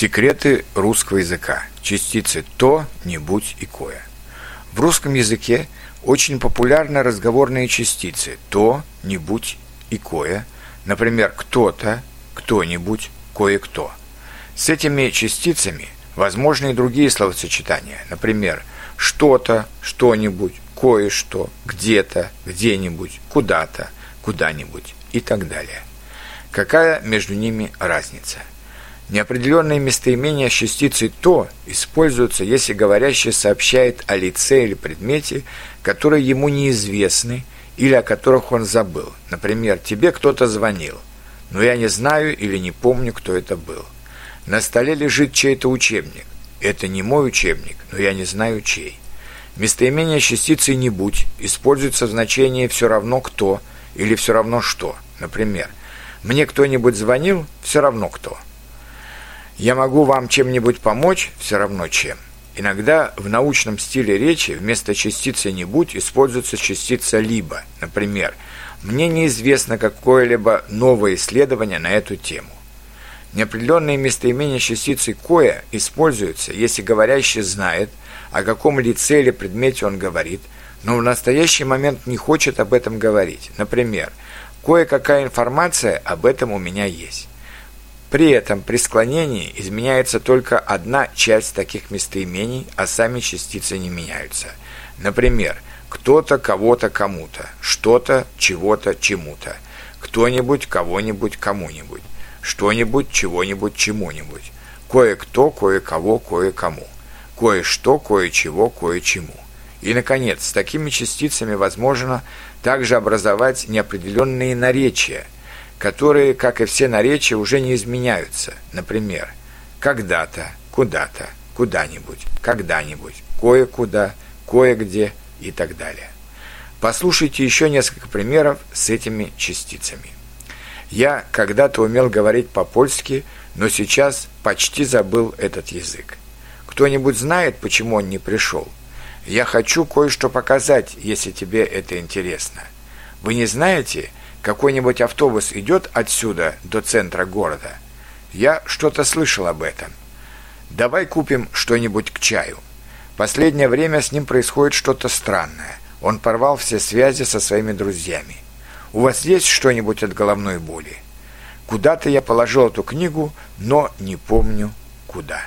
Секреты русского языка. Частицы «то», «не будь» и «кое». В русском языке очень популярны разговорные частицы «то», «не будь» и «кое». Например, «кто-то», «кто-нибудь», «кое-кто». С этими частицами возможны и другие словосочетания. Например, «что-то», «что-нибудь», «кое-что», «где-то», «где-нибудь», «куда-то», «куда-нибудь» и так далее. Какая между ними разница? Неопределенные местоимения с частицей «то» используются, если говорящий сообщает о лице или предмете, которые ему неизвестны или о которых он забыл. Например, «тебе кто-то звонил», но я не знаю или не помню, кто это был. На столе лежит чей-то учебник. Это не мой учебник, но я не знаю чей. Местоимение с частицей «не будь» используется в значении «все равно кто» или «все равно что». Например, «мне кто-нибудь звонил, все равно кто». Я могу вам чем-нибудь помочь, все равно чем. Иногда в научном стиле речи вместо частицы «не будь» используется частица «либо». Например, «мне неизвестно какое-либо новое исследование на эту тему». Неопределенные местоимения частицы «кое» используются, если говорящий знает, о каком лице или предмете он говорит, но в настоящий момент не хочет об этом говорить. Например, «кое-какая информация об этом у меня есть». При этом при склонении изменяется только одна часть таких местоимений, а сами частицы не меняются. Например, кто-то кого-то кому-то, что-то чего-то чему-то, кто-нибудь кого-нибудь кому-нибудь, что-нибудь чего-нибудь чему-нибудь, кое-кто кое-кого кое-кому, кое-что кое-чего кое-чему. И, наконец, с такими частицами возможно также образовать неопределенные наречия – которые, как и все наречия, уже не изменяются. Например, когда-то, куда-то, куда-нибудь, когда-нибудь, кое-куда, кое-где и так далее. Послушайте еще несколько примеров с этими частицами. Я когда-то умел говорить по-польски, но сейчас почти забыл этот язык. Кто-нибудь знает, почему он не пришел? Я хочу кое-что показать, если тебе это интересно. Вы не знаете, какой-нибудь автобус идет отсюда до центра города? Я что-то слышал об этом. Давай купим что-нибудь к чаю. Последнее время с ним происходит что-то странное. Он порвал все связи со своими друзьями. У вас есть что-нибудь от головной боли? Куда-то я положил эту книгу, но не помню куда.